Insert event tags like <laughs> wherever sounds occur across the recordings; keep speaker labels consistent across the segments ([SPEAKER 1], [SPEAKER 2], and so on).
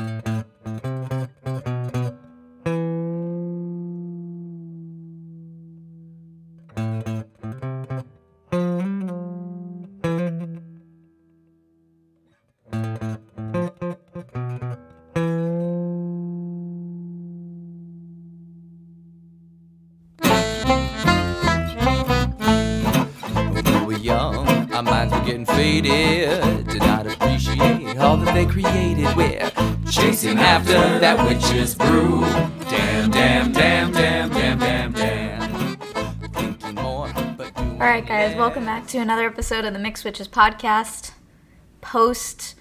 [SPEAKER 1] When
[SPEAKER 2] to another episode of the Mix Witches podcast. Post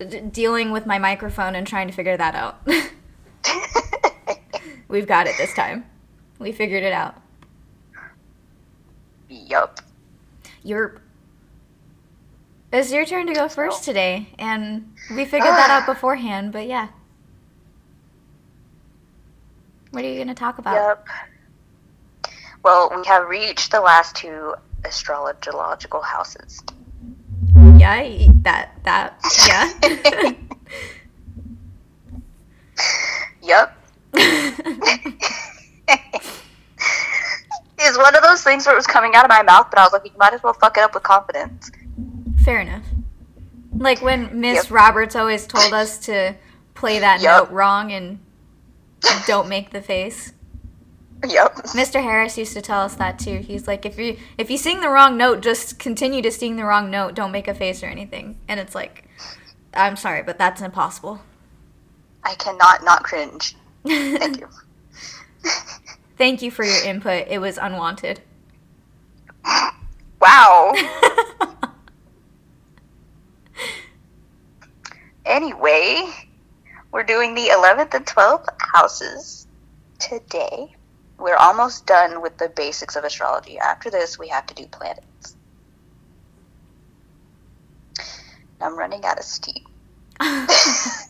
[SPEAKER 2] d- dealing with my microphone and trying to figure that out. <laughs> We've got it this time. We figured it out.
[SPEAKER 3] Yup.
[SPEAKER 2] Your it's your turn to go first oh. today, and we figured that out ah. beforehand. But yeah, what are you gonna talk about?
[SPEAKER 3] Yup. Well, we have reached the last two astrological houses.
[SPEAKER 2] Yeah, that that yeah. <laughs>
[SPEAKER 3] yep. <laughs> It's one of those things where it was coming out of my mouth, but I was like, you might as well fuck it up with confidence.
[SPEAKER 2] Fair enough. Like when Miss
[SPEAKER 3] Yep.
[SPEAKER 2] Roberts always told us to play that
[SPEAKER 3] Yep.
[SPEAKER 2] note wrong and don't make the face.
[SPEAKER 3] Yup.
[SPEAKER 2] Mr. Harris used to tell us that too. He's like, if you if you sing the wrong note, just continue to sing the wrong note. Don't make a face or anything. And it's like, I'm sorry, but that's impossible.
[SPEAKER 3] I cannot not cringe. Thank you. <laughs>
[SPEAKER 2] Thank you for your input. It was unwanted.
[SPEAKER 3] Wow. <laughs> anyway, we're doing the 11th and 12th houses today. We're almost done with the basics of astrology. After this, we have to do planets. I'm running out of steam. <laughs> I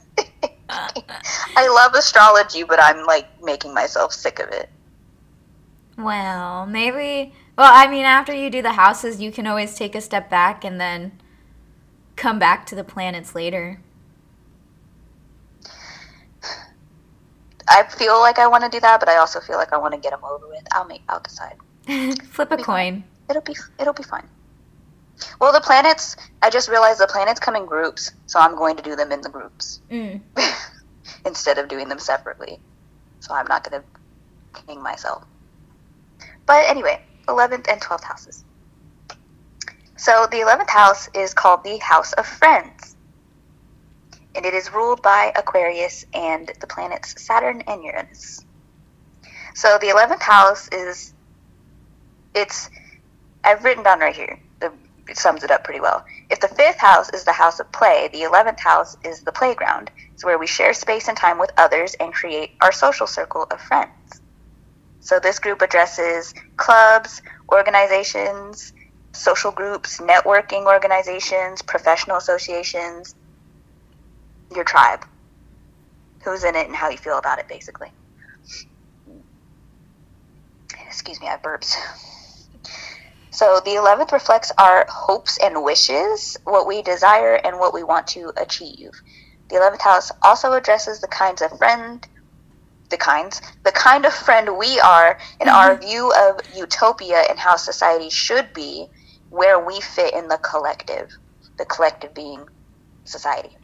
[SPEAKER 3] love astrology, but I'm like making myself sick of it.
[SPEAKER 2] Well, maybe. Well, I mean, after you do the houses, you can always take a step back and then come back to the planets later.
[SPEAKER 3] I feel like I want to do that, but I also feel like I want to get them over with. I'll make. I'll decide. <laughs>
[SPEAKER 2] Flip a coin.
[SPEAKER 3] It'll be it'll be fine. Well, the planets. I just realized the planets come in groups, so I'm going to do them in the groups
[SPEAKER 2] Mm. <laughs>
[SPEAKER 3] instead of doing them separately. So I'm not going to king myself. But anyway, 11th and 12th houses. So the 11th house is called the House of Friends. And it is ruled by Aquarius and the planets Saturn and Uranus. So the 11th house is it's I've written down right here. The, it sums it up pretty well. If the fifth house is the house of play, the 11th house is the playground. It's where we share space and time with others and create our social circle of friends. So this group addresses clubs, organizations, social groups, networking organizations, professional associations, your tribe. Who's in it and how you feel about it, basically. Excuse me, I have burps. So the 11th reflects our hopes and wishes, what we desire, and what we want to achieve. The 11th house also addresses the kinds of friend, the kinds, the kind of friend we are, and our mm-hmm. view of utopia and how society should be, where we fit in the collective, the collective being society.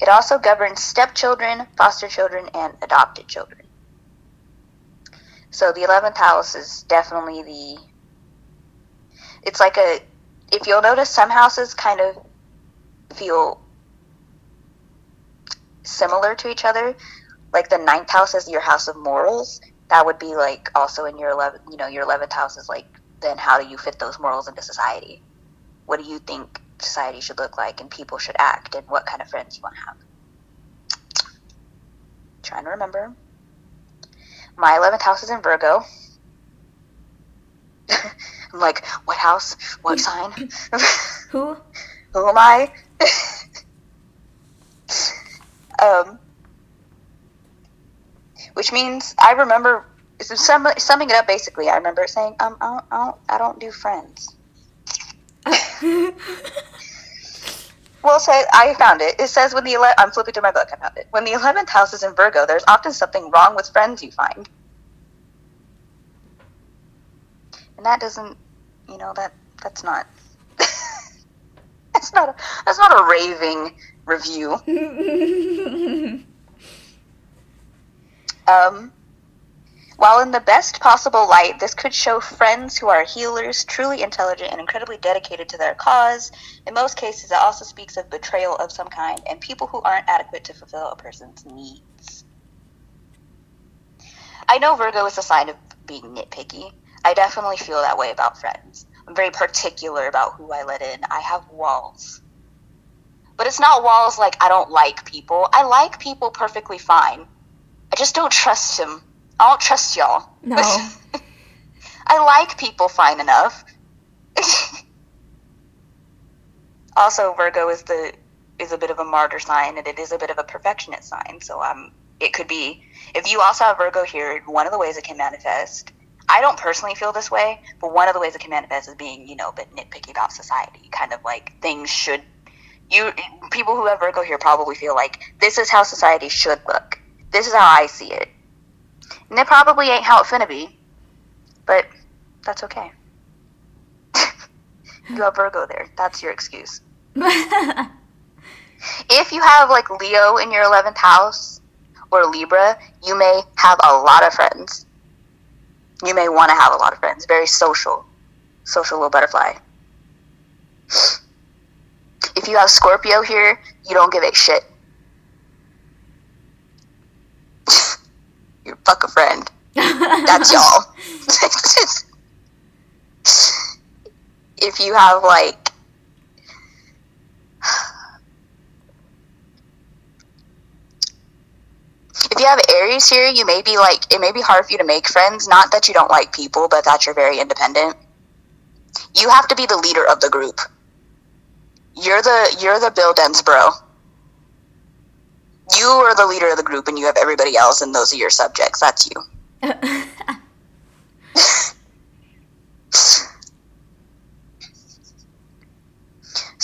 [SPEAKER 3] It also governs stepchildren, foster children, and adopted children. So the 11th house is definitely the. It's like a. If you'll notice, some houses kind of feel similar to each other. Like the ninth house is your house of morals. That would be like also in your 11th, you know, your 11th house is like, then how do you fit those morals into society? What do you think society should look like and people should act and what kind of friends you want to have? Trying to remember. My 11th house is in Virgo. <laughs> I'm like, what house? What sign? <laughs>
[SPEAKER 2] Who? <laughs>
[SPEAKER 3] Who am I? um, which means I remember so sum, summing it up. Basically, I remember saying, um, I don't, I don't, I don't do friends. <laughs> Well, say I found it. It says when the ele- I'm flipping through my book. I found it. When the eleventh house is in Virgo, there's often something wrong with friends you find, and that doesn't, you know, that that's not. <laughs> that's not. A, that's not a raving review. <laughs> Um, while in the best possible light, this could show friends who are healers, truly intelligent, and incredibly dedicated to their cause. In most cases, it also speaks of betrayal of some kind and people who aren't adequate to fulfill a person's needs. I know Virgo is a sign of being nitpicky. I definitely feel that way about friends. I'm very particular about who I let in. I have walls. But it's not walls like I don't like people. I like people perfectly fine. I just don't trust him. I don't trust y'all.
[SPEAKER 2] No. <laughs>
[SPEAKER 3] I like people fine enough. <laughs> also, Virgo is the is a bit of a martyr sign, and it is a bit of a perfectionist sign. So, um, it could be if you also have Virgo here. One of the ways it can manifest. I don't personally feel this way, but one of the ways it can manifest is being, you know, a bit nitpicky about society. Kind of like things should. You people who have Virgo here probably feel like this is how society should look. This is how I see it. And it probably ain't how it's gonna be, but that's okay. <laughs> you have Virgo there. That's your excuse. <laughs> If you have like Leo in your 11th house or Libra, you may have a lot of friends. You may want to have a lot of friends. Very social. Social little butterfly. If you have Scorpio here, you don't give a shit. you fuck a friend. That's <laughs> y'all. <laughs> if you have like if you have Aries here, you may be like it may be hard for you to make friends. Not that you don't like people, but that you're very independent. You have to be the leader of the group. You're the you're the Bill Denbrough. You are the leader of the group, and you have everybody else, and those are your subjects. That's you. <laughs>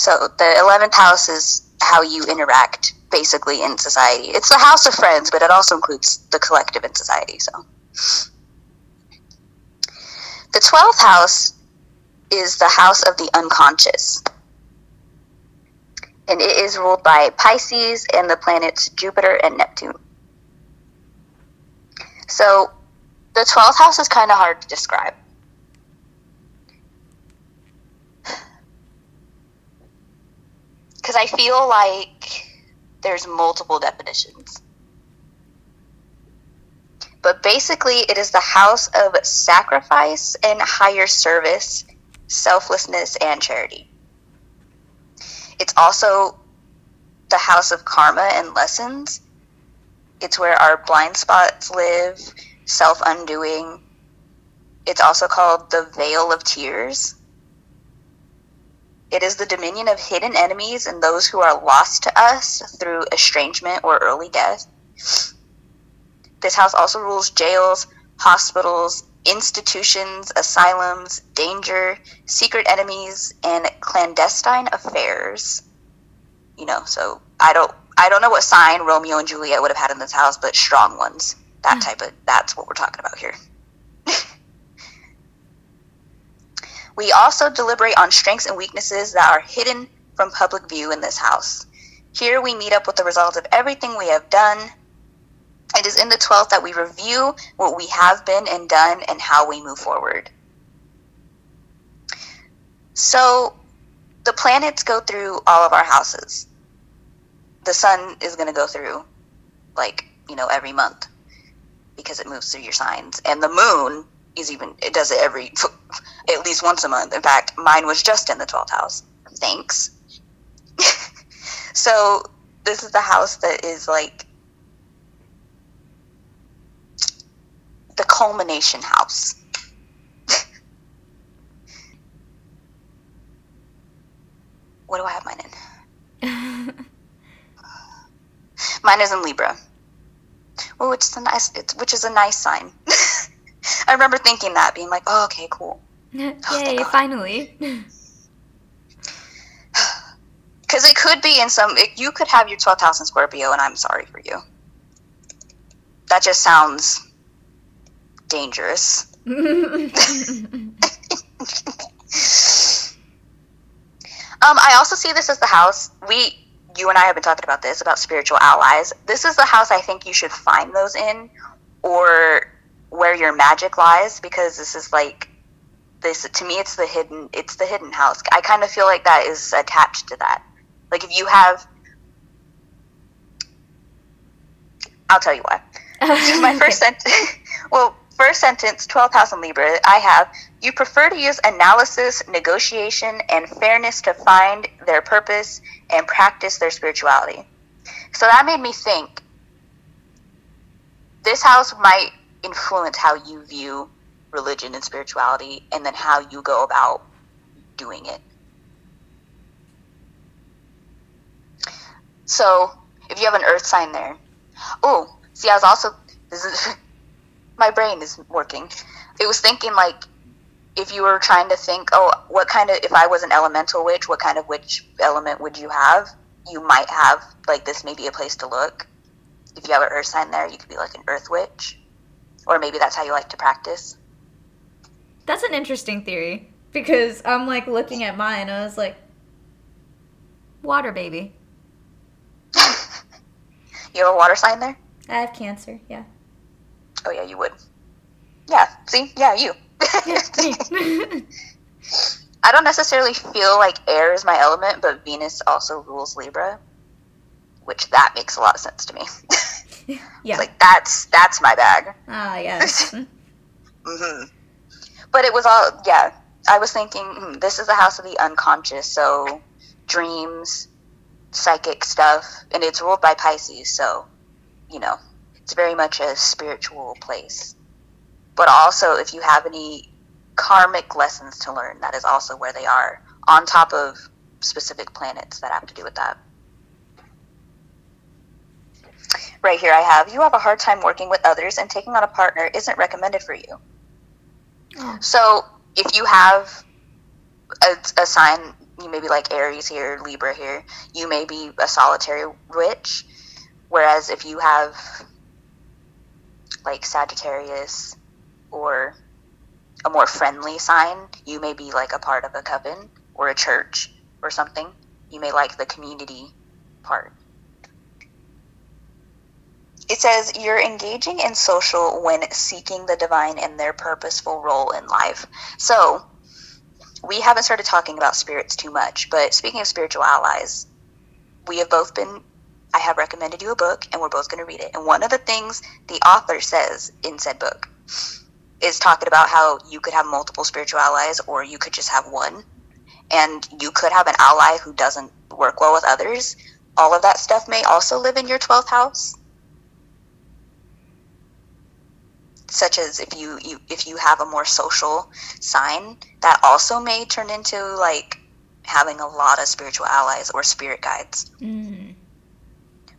[SPEAKER 3] So the eleventh house is how you interact basically in society. It's the house of friends, but it also includes the collective in society. So the twelfth house is the house of the unconscious. And it is ruled by Pisces and the planets Jupiter and Neptune. So the 12th house is kind of hard to describe. Because I feel like there's multiple definitions. But basically, it is the house of sacrifice and higher service, selflessness, and charity. It's also the house of karma and lessons. It's where our blind spots live, self undoing. It's also called the Veil of Tears. It is the dominion of hidden enemies and those who are lost to us through estrangement or early death. This house also rules jails, hospitals, institutions, asylums, danger, secret enemies, and clandestine affairs. You know, so I don't I don't know what sign Romeo and Juliet would have had in this house, but strong ones. That type of that's what we're talking about here. <laughs> we also deliberate on strengths and weaknesses that are hidden from public view in this house. Here we meet up with the results of everything we have done. It is in the 12th that we review what we have been and done and how we move forward. So the planets go through all of our houses. The sun is going to go through like, you know, every month because it moves through your signs. And the moon is even, it does it every, <laughs> at least once a month. In fact, mine was just in the 12th house. Thanks. <laughs> so this is the house that is like the culmination house. <laughs> what do I have mine in? <laughs> Mine is in Libra. Oh, which is a nice, it's, which is a nice sign. <laughs> I remember thinking that, being like, "Oh, okay, cool."
[SPEAKER 2] Yay, oh,
[SPEAKER 3] God.
[SPEAKER 2] finally. <sighs>
[SPEAKER 3] Because it could be in some. It, you could have your 12th house in Scorpio, and I'm sorry for you. That just sounds dangerous. Um, I also see this as the house we, you and I have been talking about this about spiritual allies. This is the house I think you should find those in, or where your magic lies, because this is like this to me. It's the hidden. It's the hidden house. I kind of feel like that is attached to that. Like if you have, I'll tell you why. <laughs> My first <laughs> sentence. <laughs> well, first sentence, 12,000 Libra. I have you prefer to use analysis, negotiation, and fairness to find their purpose and practice their spirituality. So that made me think this house might influence how you view religion and spirituality and then how you go about doing it. So, if you have an earth sign there, oh, see, I was also, this is, <laughs> my brain is working. It was thinking like if you were trying to think, oh, what kind of, if I was an elemental witch, what kind of witch element would you have? You might have, like, this may be a place to look. If you have an earth sign there, you could be like an earth witch. Or maybe that's how you like to practice.
[SPEAKER 2] That's an interesting theory because I'm like looking at mine. I was like, water baby. <laughs>
[SPEAKER 3] you have a water sign there?
[SPEAKER 2] I have cancer. Yeah.
[SPEAKER 3] Oh yeah, you would. Yeah. See? Yeah, you. <laughs> I don't necessarily feel like air is my element, but Venus also rules Libra, which that makes a lot of sense to me. <laughs>
[SPEAKER 2] yeah.
[SPEAKER 3] like that's that's my bag.
[SPEAKER 2] Ah, yes. <laughs>
[SPEAKER 3] mm-hmm. But it was all yeah. I was thinking hmm, this is the house of the unconscious, so dreams, psychic stuff, and it's ruled by Pisces, so you know it's very much a spiritual place. But also, if you have any karmic lessons to learn, that is also where they are, on top of specific planets that have to do with that. Right here, I have you have a hard time working with others, and taking on a partner isn't recommended for you.
[SPEAKER 2] Oh.
[SPEAKER 3] So, if you have a, a sign, you may be like Aries here, Libra here, you may be a solitary witch. Whereas if you have like Sagittarius, or a more friendly sign, you may be like a part of a coven or a church or something. You may like the community part. It says you're engaging in social when seeking the divine and their purposeful role in life. So, we haven't started talking about spirits too much, but speaking of spiritual allies, we have both been I have recommended you a book and we're both going to read it. And one of the things the author says in said book is talking about how you could have multiple spiritual allies or you could just have one. And you could have an ally who doesn't work well with others. All of that stuff may also live in your 12th house. Such as if you, you if you have a more social sign, that also may turn into like having a lot of spiritual allies or spirit guides.
[SPEAKER 2] Mm.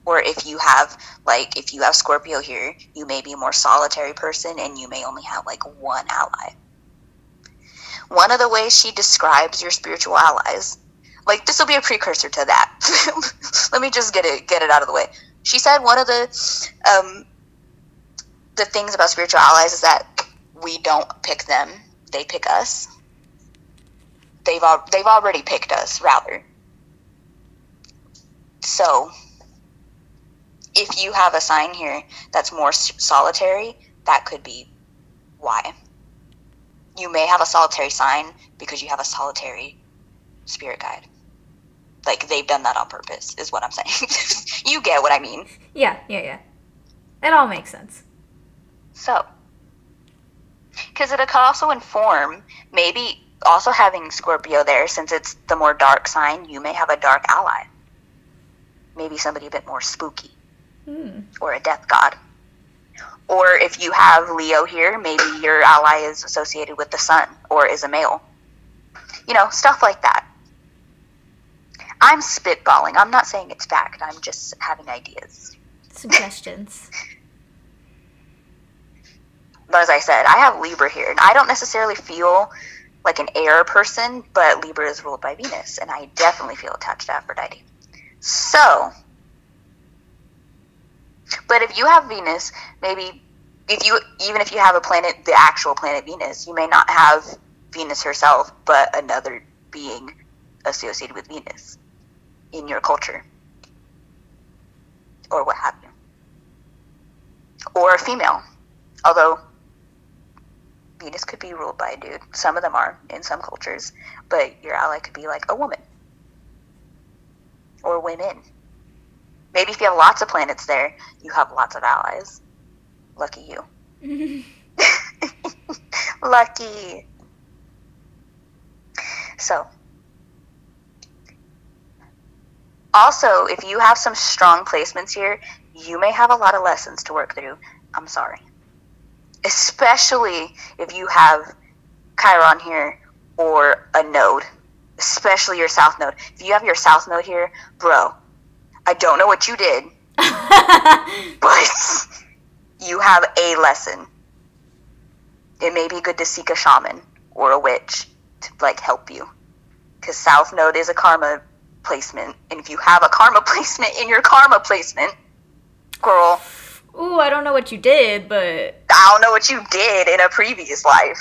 [SPEAKER 3] Or if you have like if you have Scorpio here, you may be a more solitary person and you may only have like one ally. One of the ways she describes your spiritual allies, like this will be a precursor to that. <laughs> Let me just get it get it out of the way. She said one of the um, the things about spiritual allies is that we don't pick them; they pick us. They've al- they've already picked us, rather. So if you have a sign here that's more solitary, that could be why. You may have a solitary sign because you have a solitary spirit guide. Like they've done that on purpose, is what I'm saying. <laughs> you get what I mean.
[SPEAKER 2] Yeah, yeah, yeah. It all makes sense.
[SPEAKER 3] So, because it could also inform maybe also having Scorpio there, since it's the more dark sign, you may have a dark ally. Maybe somebody a bit more spooky
[SPEAKER 2] Hmm.
[SPEAKER 3] or a death god. Or if you have Leo here, maybe your ally is associated with the sun or is a male. You know, stuff like that. I'm spitballing. I'm not saying it's fact. I'm just having ideas.
[SPEAKER 2] Suggestions. <laughs>
[SPEAKER 3] But as I said, I have Libra here, and I don't necessarily feel like an air person, but Libra is ruled by Venus, and I definitely feel attached to Aphrodite. So, but if you have Venus, maybe if you even if you have a planet, the actual planet Venus, you may not have Venus herself, but another being associated with Venus in your culture, or what have you, or a female. Although Venus could be ruled by a dude, some of them are in some cultures, but your ally could be like a woman. Or women. Maybe if you have lots of planets there, you have lots of allies. Lucky you. <laughs> Lucky. So, also, if you have some strong placements here, you may have a lot of lessons to work through. I'm sorry. Especially if you have Chiron here or a node, especially your south node. If you have your south node here, bro, I don't know what you did, <laughs> but you have a lesson. It may be good to seek a shaman or a witch to like help you, because south node is a karma placement, and if you have a karma <laughs> placement in your karma placement, girl,
[SPEAKER 2] Ooh, I don't know what you did, but
[SPEAKER 3] I don't know what you did in a previous life,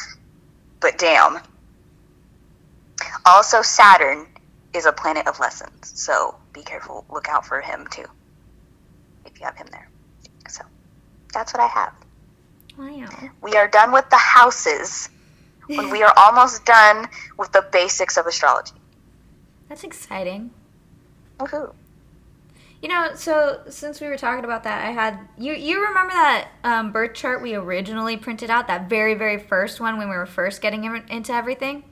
[SPEAKER 3] but damn. Also, Saturn is a planet of lessons, so be careful. Look out for him too, if you have him there. So, that's what I have.
[SPEAKER 2] wow.
[SPEAKER 3] We are done with the houses. When we are <laughs> almost done with the basics of astrology.
[SPEAKER 2] That's exciting.
[SPEAKER 3] Woohoo!
[SPEAKER 2] You know, so since we were talking about that, I had you. You remember that um, birth chart we originally printed out, that very, very first one when we were first getting in- into everything.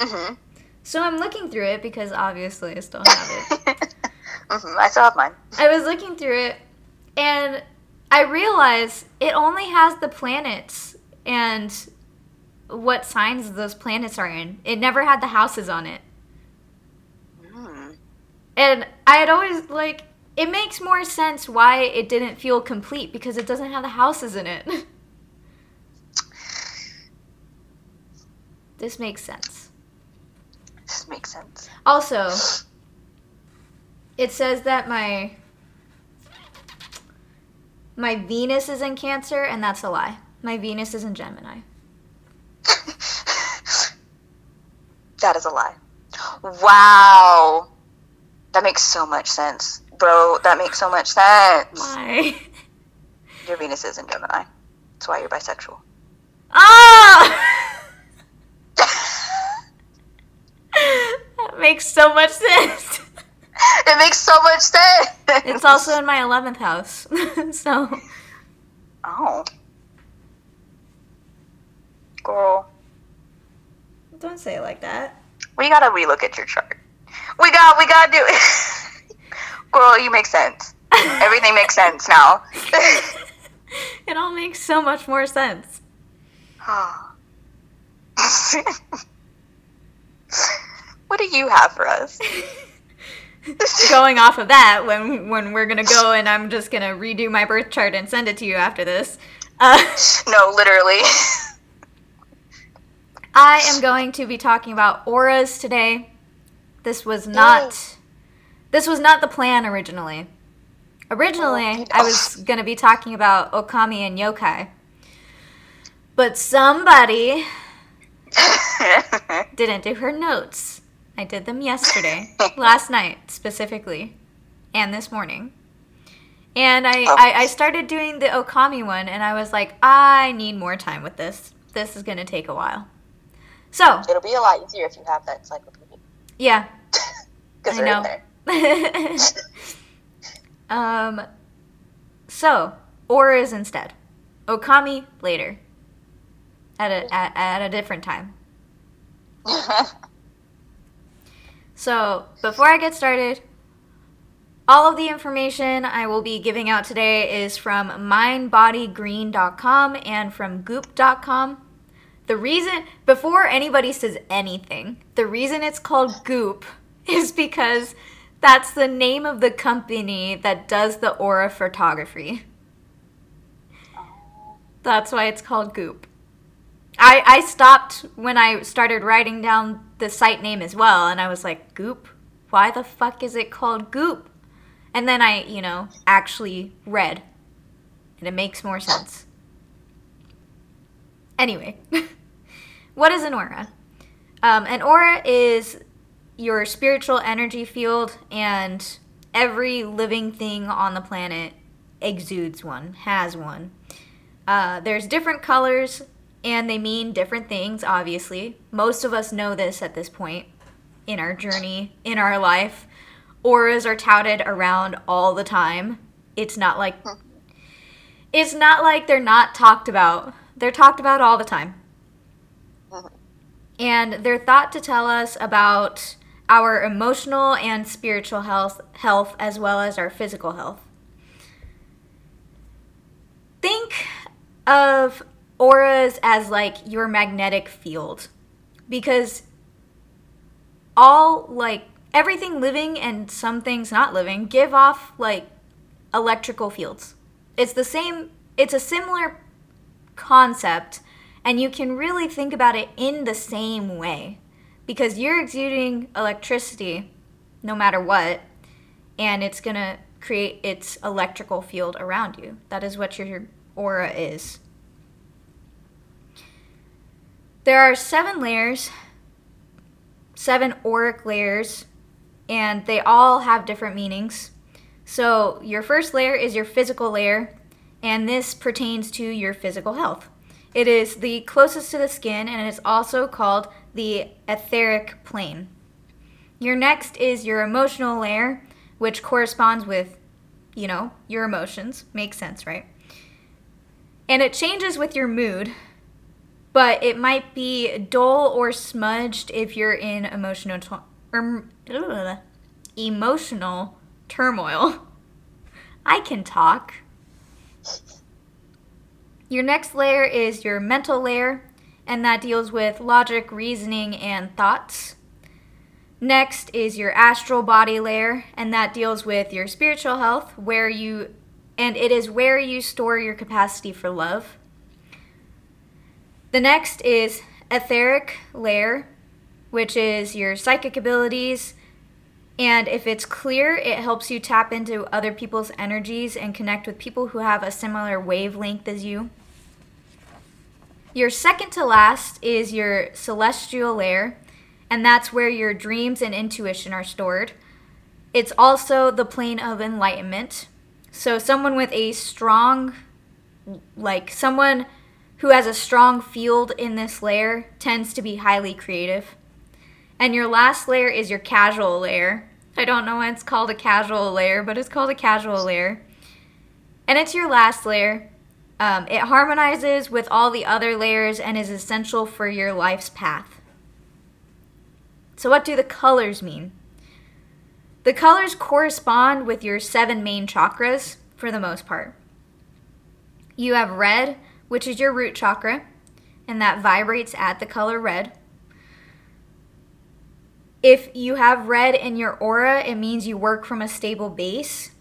[SPEAKER 3] hmm
[SPEAKER 2] So I'm looking through it because obviously I still have it. <laughs>
[SPEAKER 3] hmm I still have mine.
[SPEAKER 2] I was looking through it, and I realized it only has the planets and what signs those planets are in. It never had the houses on it.
[SPEAKER 3] Mm.
[SPEAKER 2] And I had always like it makes more sense why it didn't feel complete because it doesn't have the houses in it. <laughs> this makes sense.
[SPEAKER 3] Makes sense.
[SPEAKER 2] Also, it says that my my Venus is in Cancer and that's a lie. My Venus is in Gemini. <laughs>
[SPEAKER 3] that is a lie. Wow. That makes so much sense. Bro, that makes so much sense.
[SPEAKER 2] Why? <laughs>
[SPEAKER 3] Your Venus is in Gemini. That's why you're bisexual.
[SPEAKER 2] Ah! <laughs> that makes so much sense. <laughs>
[SPEAKER 3] it makes so much sense.
[SPEAKER 2] It's also in my 11th house. <laughs> so,
[SPEAKER 3] Oh. Girl,
[SPEAKER 2] don't say it like that.
[SPEAKER 3] we gotta relook at your chart. We got, we gotta do it. <laughs> Girl, you make sense. Everything makes sense now.
[SPEAKER 2] it all makes so much more sense. <sighs> <sighs>
[SPEAKER 3] what do you have for us? <laughs>
[SPEAKER 2] Going off of that, when when we're gonna go and I'm just gonna redo my birth chart and send it to you after this. Uh, <laughs>
[SPEAKER 3] No, literally. <laughs>
[SPEAKER 2] I am going to be talking about auras today. This was not this was not the plan originally. Originally, I was going to be talking about Okami and yokai. But somebody didn't do her notes. I did them yesterday, <laughs> last night specifically, and this morning. And I, I, I started doing the Okami one, and I was like, I need more time with this. This is going to take a while. So,
[SPEAKER 3] It'll be a lot easier if you have that encyclopedia.
[SPEAKER 2] yeah. <laughs>
[SPEAKER 3] Because
[SPEAKER 2] I
[SPEAKER 3] they're
[SPEAKER 2] know.
[SPEAKER 3] in there. <laughs>
[SPEAKER 2] um, so, auras instead. Okami later. At a, at, at a different time. So, before I get started, all of the information I will be giving out today is from mindbodygreen.com and from goop.com. The reason, before anybody says anything, the reason it's called Goop <laughs> is because that's the name of the company that does the aura photography. That's why it's called Goop. I, I stopped when I started writing down the site name as well, and I was like, Goop? Why the fuck is it called Goop? And then I, you know, actually read, and it makes more sense. Anyway, <laughs> what is an aura? Um, an aura is your spiritual energy field, and every living thing on the planet exudes one, has one. Uh, there's different colors and they mean different things, obviously. Most of us know this at this point in our journey, in our life. Auras are touted around all the time. It's not like it's not like they're not talked about. They're talked about all the time. Uh-huh. And they're thought to tell us about our emotional and spiritual health health as well as our physical health. Think of auras as like your magnetic field because all like everything living and some things not living give off like electrical fields. It's the same it's a similar concept and you can really think about it in the same way because you're exuding electricity no matter what and it's going to create its electrical field around you. That is what your aura is. There are seven layers, seven auric layers, and they all have different meanings. So, your first layer is your physical layer, and this pertains to your physical health. It is the closest to the skin, and it is also called the etheric plane. Your next is your emotional layer, which corresponds with, you know, your emotions. Makes sense, right? And it changes with your mood but it might be dull or smudged if you're in emotional to- er, emotional turmoil. I can talk. Your next layer is your mental layer, and that deals with logic, reasoning, and thoughts. Next is your astral body layer, and that deals with your spiritual health, where you and it is where you store your capacity for love. The next is etheric layer, which is your psychic abilities. And if it's clear, it helps you tap into other people's energies and connect with people who have a similar wavelength as you. Your second to last is your celestial layer, and that's where your dreams and intuition are stored. It's also the plane of enlightenment. So, someone with a strong, like, someone who has a strong field in this layer tends to be highly creative. And your last layer is your casual layer. I don't know why it's called a casual layer, but it's called a casual layer. And it's your last layer. Um, it harmonizes with all the other layers and is essential for your life's path. So, what do the colors mean? The colors correspond with your seven main chakras for the most part. You have red, which is your root chakra, and that vibrates at the color red. If you have red in your aura, it means you work from a stable base.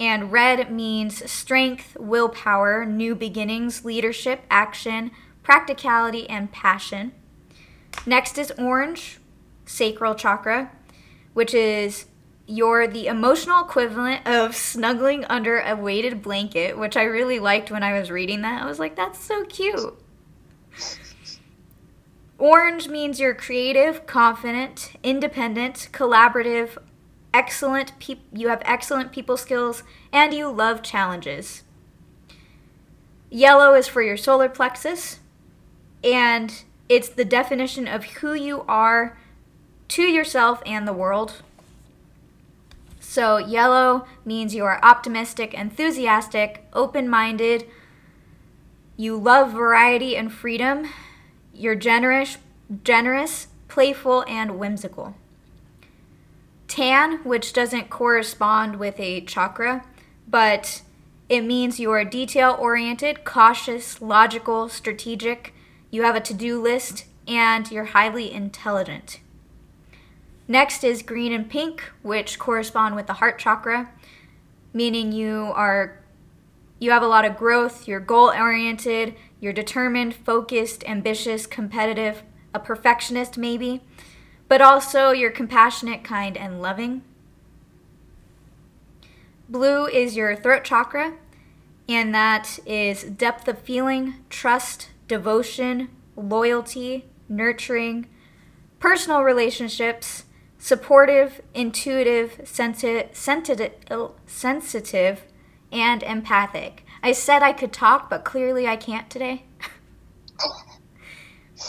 [SPEAKER 2] And red means strength, willpower, new beginnings, leadership, action, practicality, and passion. Next is orange, sacral chakra, which is you're the emotional equivalent of snuggling under a weighted blanket, which I really liked when I was reading that. I was like, that's so cute. Orange means you're creative, confident, independent, collaborative, excellent pe- you have excellent people skills and you love challenges. Yellow is for your solar plexus and it's the definition of who you are to yourself and the world. So, yellow means you are optimistic, enthusiastic, open minded. You love variety and freedom. You're generous, generous, playful, and whimsical. Tan, which doesn't correspond with a chakra, but it means you are detail oriented, cautious, logical, strategic. You have a to do list, and you're highly intelligent. Next is green and pink, which correspond with the heart chakra, meaning you are you have a lot of growth, you're goal oriented, you're determined, focused, ambitious, competitive, a perfectionist maybe, but also you're compassionate, kind, and loving. Blue is your throat chakra, and that is depth of feeling, trust, devotion, loyalty, nurturing, personal relationships, supportive, intuitive, sensi- sensitive, sensitive, and empathic. I said I could talk, but clearly I can't today. <laughs>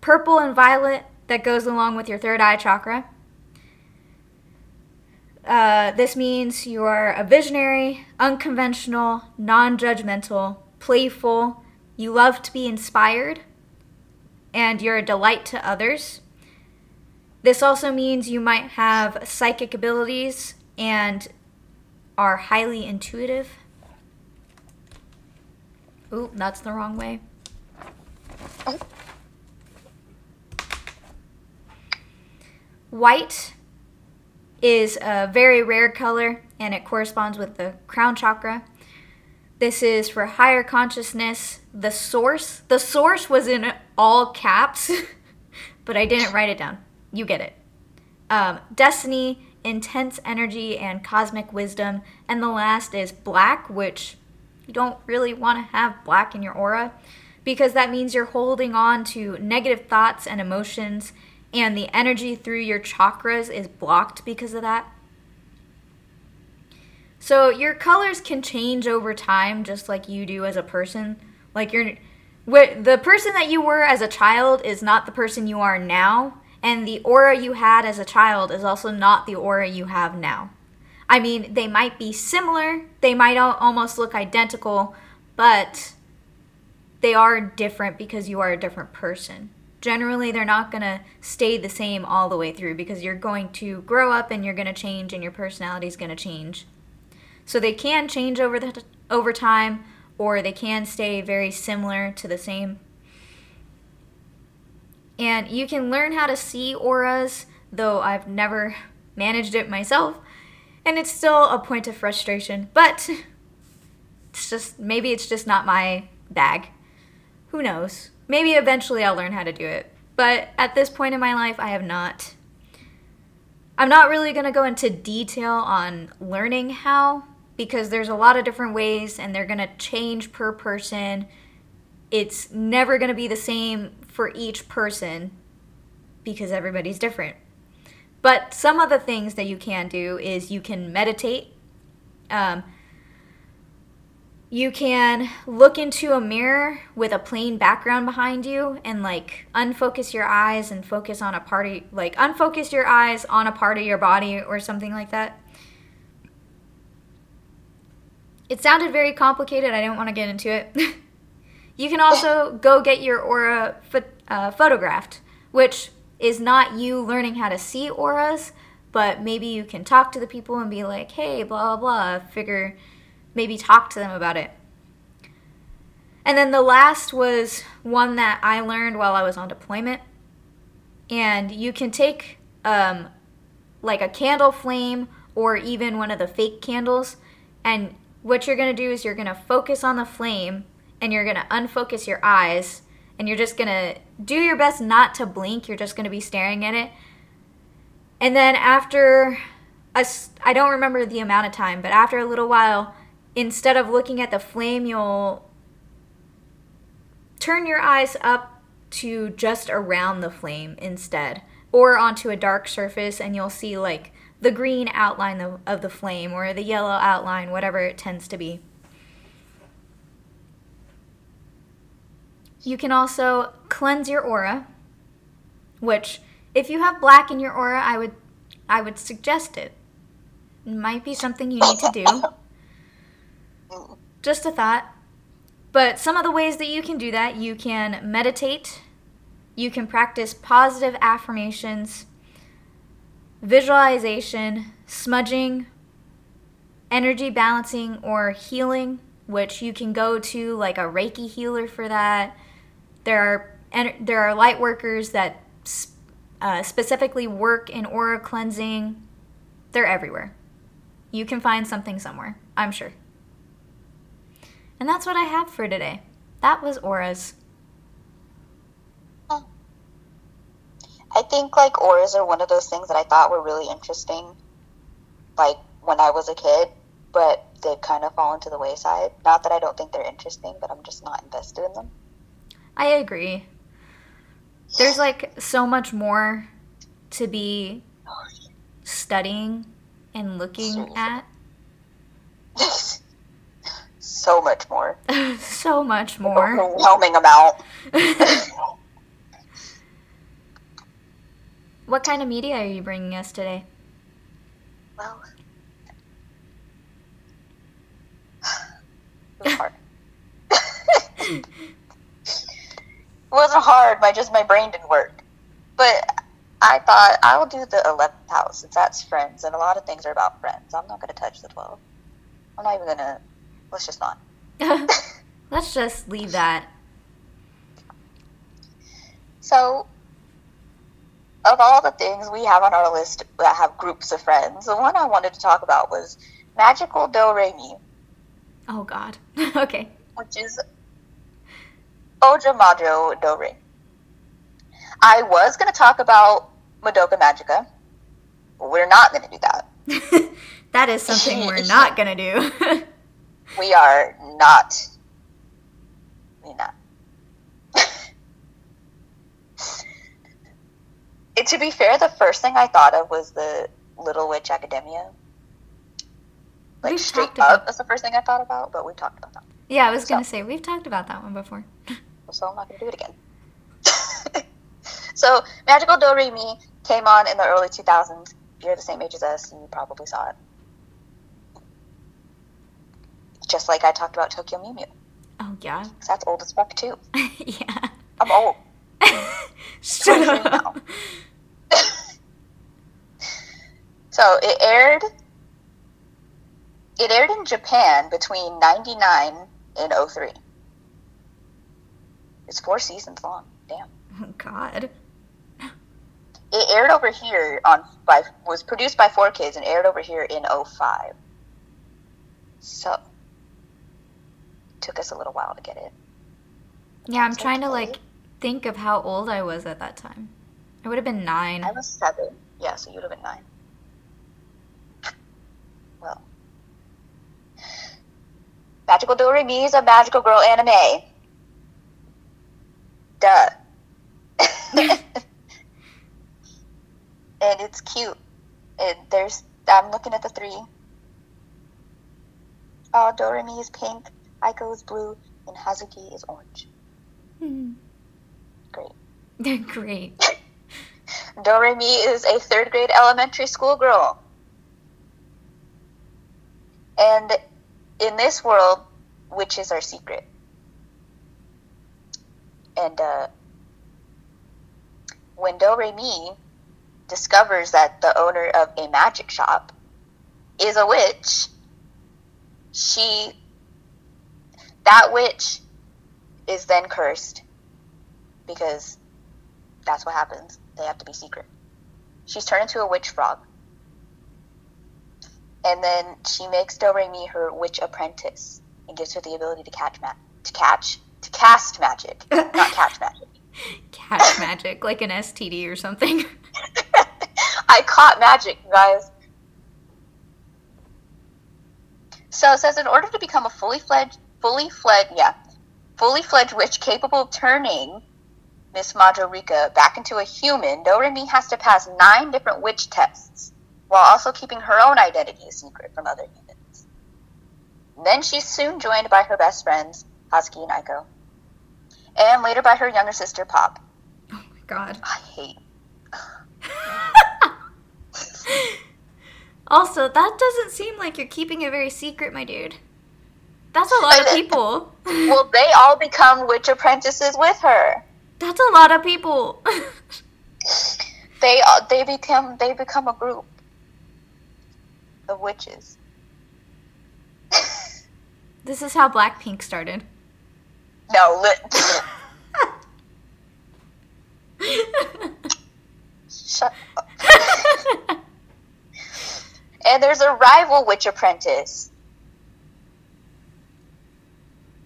[SPEAKER 2] Purple and violet that goes along with your third eye chakra. Uh, this means you are a visionary, unconventional, non judgmental, playful, you love to be inspired, and you're a delight to others. This also means you might have psychic abilities and are highly intuitive. Oop, that's the wrong way. White is a very rare color and it corresponds with the crown chakra. This is for higher consciousness. The source, the source was in all caps, <laughs> but I didn't write it down. You get it. Um, destiny, intense energy, and cosmic wisdom. And the last is black, which you don't really want to have black in your aura because that means you're holding on to negative thoughts and emotions, and the energy through your chakras is blocked because of that. So your colors can change over time, just like you do as a person. Like you're, the person that you were as a child is not the person you are now, and the aura you had as a child is also not the aura you have now. I mean, they might be similar, they might almost look identical, but they are different because you are a different person. Generally, they're not going to stay the same all the way through because you're going to grow up and you're going to change and your personality is going to change. So they can change over the over time or they can stay very similar to the same. And you can learn how to see auras, though I've never managed it myself. And it's still a point of frustration, but it's just maybe it's just not my bag. Who knows? Maybe eventually I'll learn how to do it. But at this point in my life, I have not. I'm not really going to go into detail on learning how because there's a lot of different ways and they're going to change per person. It's never going to be the same for each person because everybody's different. But some of the things that you can do is you can meditate. Um, you can look into a mirror with a plain background behind you and like unfocus your eyes and focus on a party like unfocus your eyes on a part of your body or something like that it sounded very complicated. I didn't want to get into it. <laughs> you can also go get your aura uh, photographed, which is not you learning how to see auras, but maybe you can talk to the people and be like, hey, blah, blah, blah. Figure, maybe talk to them about it. And then the last was one that I learned while I was on deployment. And you can take um, like a candle flame or even one of the fake candles and what you're going to do is you're going to focus on the flame and you're going to unfocus your eyes and you're just going to do your best not to blink. You're just going to be staring at it. And then after I don't remember the amount of time, but after a little while, instead of looking at the flame, you'll turn your eyes up to just around the flame instead or onto a dark surface and you'll see like the green outline of the flame or the yellow outline, whatever it tends to be. You can also cleanse your aura, which if you have black in your aura, I would I would suggest it. it might be something you need to do. Just a thought. But some of the ways that you can do that, you can meditate, you can practice positive affirmations, visualization, smudging, energy balancing, or healing, which you can go to like a Reiki healer for that. There are there are light workers that uh, specifically work in aura cleansing. They're everywhere. You can find something somewhere, I'm sure. And that's what I have for today. That was auras.
[SPEAKER 3] I think like auras are one of those things that I thought were really interesting, like when I was a kid, but they've kind of fallen to the wayside. Not that I don't think they're interesting, but I'm just not invested in them.
[SPEAKER 2] I agree. There's like so much more to be studying and looking at. <laughs>
[SPEAKER 3] so much more. <laughs>
[SPEAKER 2] so much more.
[SPEAKER 3] Overwhelming amount. <laughs>
[SPEAKER 2] what kind of media are you bringing us today?
[SPEAKER 3] Well, it was hard. it wasn't hard. My just my brain didn't work. But I thought I will do the eleventh house since that's friends, and a lot of things are about friends. I'm not going to touch the twelve. I'm not even gonna. Let's just not. <laughs> <laughs>
[SPEAKER 2] Let's just leave that.
[SPEAKER 3] So, of all the things we have on our list that have groups of friends, the one I wanted to talk about was Magical Do Re Mi,
[SPEAKER 2] Oh God. <laughs> okay.
[SPEAKER 3] which is Ojamajo Do Re. I was going to talk about Madoka Magica, we're not going to do that. <laughs>
[SPEAKER 2] that is something we're not gonna do. <laughs>
[SPEAKER 3] We are not. We not. it, <laughs> to be fair, the first thing I thought of was the Little Witch Academia. Like
[SPEAKER 2] We've
[SPEAKER 3] straight
[SPEAKER 2] talked about-
[SPEAKER 3] up, that's the first thing I thought about. But we talked about that,
[SPEAKER 2] yeah, I was gonna say we've talked about that one before.
[SPEAKER 3] So I'm not gonna do it again. <laughs> so Magical Do Re Mi came on in the early 2000s. If you're the same age as us, you probably saw it. Just like I talked about Tokyo Mew Mew.
[SPEAKER 2] Oh yeah.
[SPEAKER 3] that's old as fuck too. <laughs>
[SPEAKER 2] yeah.
[SPEAKER 3] I'm old. <laughs>
[SPEAKER 2] Shut up.
[SPEAKER 3] So it aired. It aired in Japan between '99 and 03. It's four seasons long. Damn.
[SPEAKER 2] Oh God.
[SPEAKER 3] It aired over here on by was produced by Four Kids and aired over here in 05. So took us a little while to get it.
[SPEAKER 2] Yeah, I'm
[SPEAKER 3] It's
[SPEAKER 2] trying to like think of how old I was at that time. I would have been nine.
[SPEAKER 3] I was seven. Yeah, so you'd have been nine. Well. Magical Do Re Mi is a magical girl anime. Duh. <laughs> and it's cute. And there's I'm looking at the three. Oh, Doremi is pink, Aiko is blue, and Hazuki is orange. Hmm. <laughs> Great. <laughs>
[SPEAKER 2] Great.
[SPEAKER 3] Doremi is a third grade elementary school girl. And in this world, witches are secret. And uh, when Doremi discovers that the owner of a magic shop is a witch, she. That witch is then cursed because that's what happens. They have to be secret. She's turned into a witch frog. And then she makes Doremi her witch apprentice and gives her the ability to catch ma- to catch to cast magic, not <laughs> catch magic.
[SPEAKER 2] Cat magic, like an STD or something. <laughs>
[SPEAKER 3] I caught magic, you guys. So it says in order to become a fully fledged, fully fledged, yeah, fully fledged witch capable of turning Miss Majorika back into a human, Doremi has to pass nine different witch tests, while also keeping her own identity a secret from other humans. Then she's soon joined by her best friends, Hazuki and Aiko, and later by her younger sister, Pop.
[SPEAKER 2] oh my god.
[SPEAKER 3] I hate. <laughs>
[SPEAKER 2] also, that doesn't seem like you're keeping it very secret, my dude. That's a lot of people. <laughs>
[SPEAKER 3] Well, they all become witch apprentices with her.
[SPEAKER 2] That's a lot of people.
[SPEAKER 3] They they become they become a group of witches. <laughs>
[SPEAKER 2] this is how Blackpink started.
[SPEAKER 3] No, shut up. And there's a rival witch apprentice.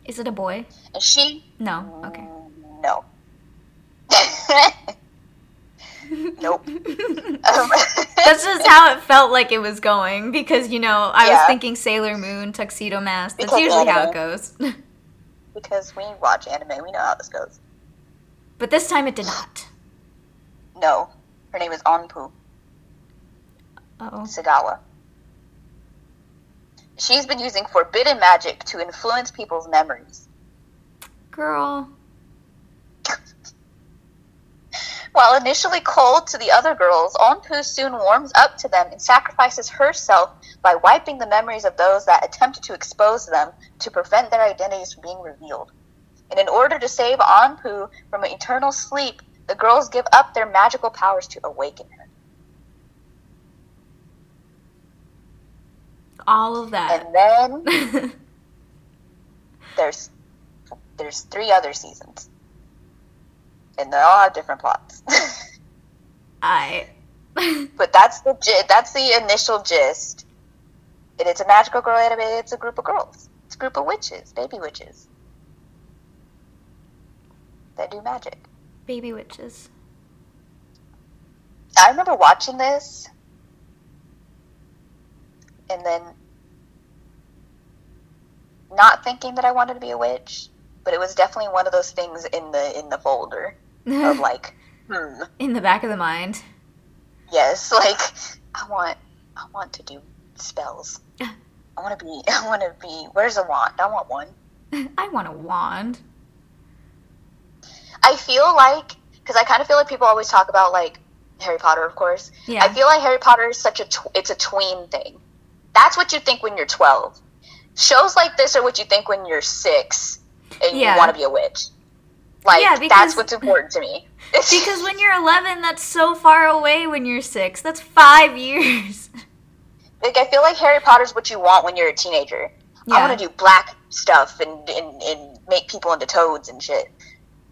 [SPEAKER 2] Is it a boy?
[SPEAKER 3] And she
[SPEAKER 2] No. Okay.
[SPEAKER 3] no. <laughs> nope. Um, <laughs>
[SPEAKER 2] That's just how it felt like it was going because you know I was thinking Sailor Moon, Tuxedo Mask. That's
[SPEAKER 3] Because
[SPEAKER 2] usually how it goes. <laughs>
[SPEAKER 3] because we watch anime, we know how this goes.
[SPEAKER 2] but this time it did not.
[SPEAKER 3] No, her name is Onpu
[SPEAKER 2] Oh.
[SPEAKER 3] Segawa. She's been using forbidden magic to influence people's memories.
[SPEAKER 2] Girl.
[SPEAKER 3] While initially cold to the other girls, Onpu soon warms up to them and sacrifices herself by wiping the memories of those that attempted to expose them to prevent their identities from being revealed. And in order to save Onpu from an eternal sleep, the girls give up their magical powers to awaken her.
[SPEAKER 2] All of that.
[SPEAKER 3] And then <laughs> there's there's three other seasons. And they all have different plots. <laughs>
[SPEAKER 2] I. <laughs>
[SPEAKER 3] But that's the that's the initial gist. And it's a magical girl anime. It's a group of girls. It's a group of witches, baby witches, that do magic.
[SPEAKER 2] Baby witches.
[SPEAKER 3] I remember watching this, and then not thinking that I wanted to be a witch, but it was definitely one of those things in the in the folder of <laughs> like, hmm,
[SPEAKER 2] In the back of the mind.
[SPEAKER 3] yes, <laughs> like I want I want to do spells. <laughs> I want to be I want to be. Where's a wand? I want one.
[SPEAKER 2] I want a wand.
[SPEAKER 3] I feel like because I kind of feel like people always talk about like Harry Potter, of course.
[SPEAKER 2] Yeah.
[SPEAKER 3] I feel like Harry Potter is such a tw- it's a tween thing. That's what you think when you're 12. Shows like this are what you think when you're six and
[SPEAKER 2] Yeah.
[SPEAKER 3] you want to be a witch. Like
[SPEAKER 2] Yeah,
[SPEAKER 3] that's what's important to me. <laughs>
[SPEAKER 2] Because when you're 11, that's so far away when you're six. That's five years. <laughs>
[SPEAKER 3] like I feel like Harry Potter's what you want when you're a teenager. I want to do black stuff and, and and make people into toads and shit.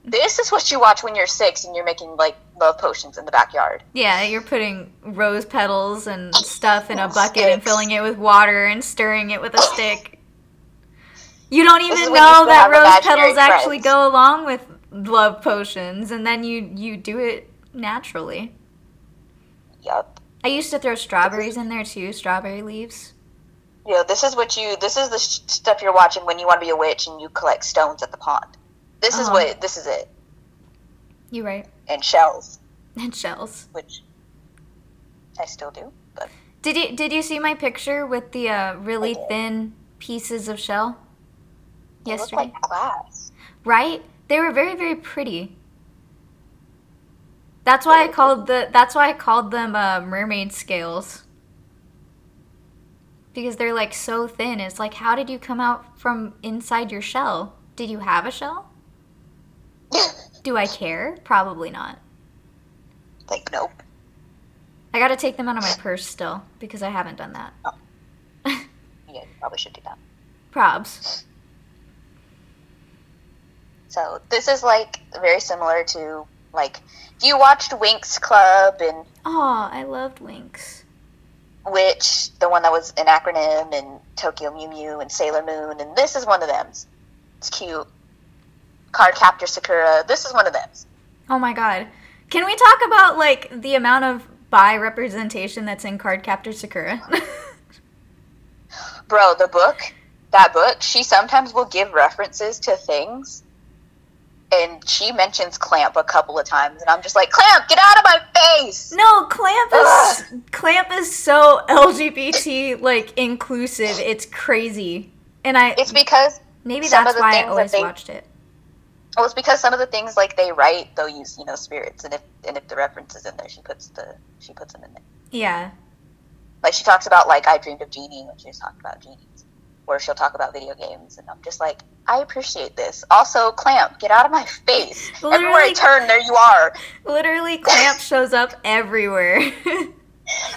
[SPEAKER 3] This is what you watch when you're six and you're making like love potions in the backyard.
[SPEAKER 2] Yeah, you're putting rose petals and stuff in a bucket and filling it with water and stirring it with a stick. <laughs> You don't even know that rose petals actually go along with love potions, and then you you do it naturally.
[SPEAKER 3] Yup.
[SPEAKER 2] I used to throw strawberries in there too, strawberry leaves.
[SPEAKER 3] Know, this is what you. This is the sh- stuff you're watching when you want to be a witch and you collect stones at the pond. This is
[SPEAKER 2] Uh-huh.
[SPEAKER 3] what. This is it.
[SPEAKER 2] You right?
[SPEAKER 3] And shells,
[SPEAKER 2] And shells.
[SPEAKER 3] which I still do. But
[SPEAKER 2] Did you did you see my picture with the uh, really thin pieces of shell yesterday?
[SPEAKER 3] like glass.
[SPEAKER 2] right? They were very very pretty. That's why I called the that's why I called them uh, mermaid scales. Because they're like so thin. It's like how did you come out from inside your shell? Did you have a shell? <laughs> Do I care? Probably not.
[SPEAKER 3] like nope.
[SPEAKER 2] I got to take them out of my purse still because I haven't done that. <laughs>
[SPEAKER 3] Yeah, you probably should do that.
[SPEAKER 2] Probs.
[SPEAKER 3] So this is like very similar to like if you watched Winx Club and
[SPEAKER 2] Oh, I loved Winx.
[SPEAKER 3] Which the one that was an acronym, and Tokyo Mew Mew and Sailor Moon, and this is one of them. It's cute. Card Captor Sakura. This is one of them.
[SPEAKER 2] Oh my god. Can we talk about like the amount of bi representation that's in Card Captor Sakura? <laughs>
[SPEAKER 3] Bro, the book, that book, she sometimes will give references to things. And she mentions Clamp a couple of times, and I'm just like, Clamp, get out of my face!
[SPEAKER 2] no, Clamp is Clamp is so LGBT like inclusive. It's crazy. And I
[SPEAKER 3] It's because,
[SPEAKER 2] maybe
[SPEAKER 3] some
[SPEAKER 2] that's
[SPEAKER 3] of the
[SPEAKER 2] why I always
[SPEAKER 3] they-
[SPEAKER 2] watched it.
[SPEAKER 3] well, it's because some of the things like they write, they'll use, you know, spirits, and if and if the reference is in there, she puts the she puts them in there.
[SPEAKER 2] Yeah.
[SPEAKER 3] Like she talks about like I dreamed of genie when she was talking about genies, or she'll talk about video games, and I'm just like, I appreciate this. Also, Clamp, get out of my face! Everywhere I turn, there you are.
[SPEAKER 2] Literally Clamp <laughs> shows up everywhere.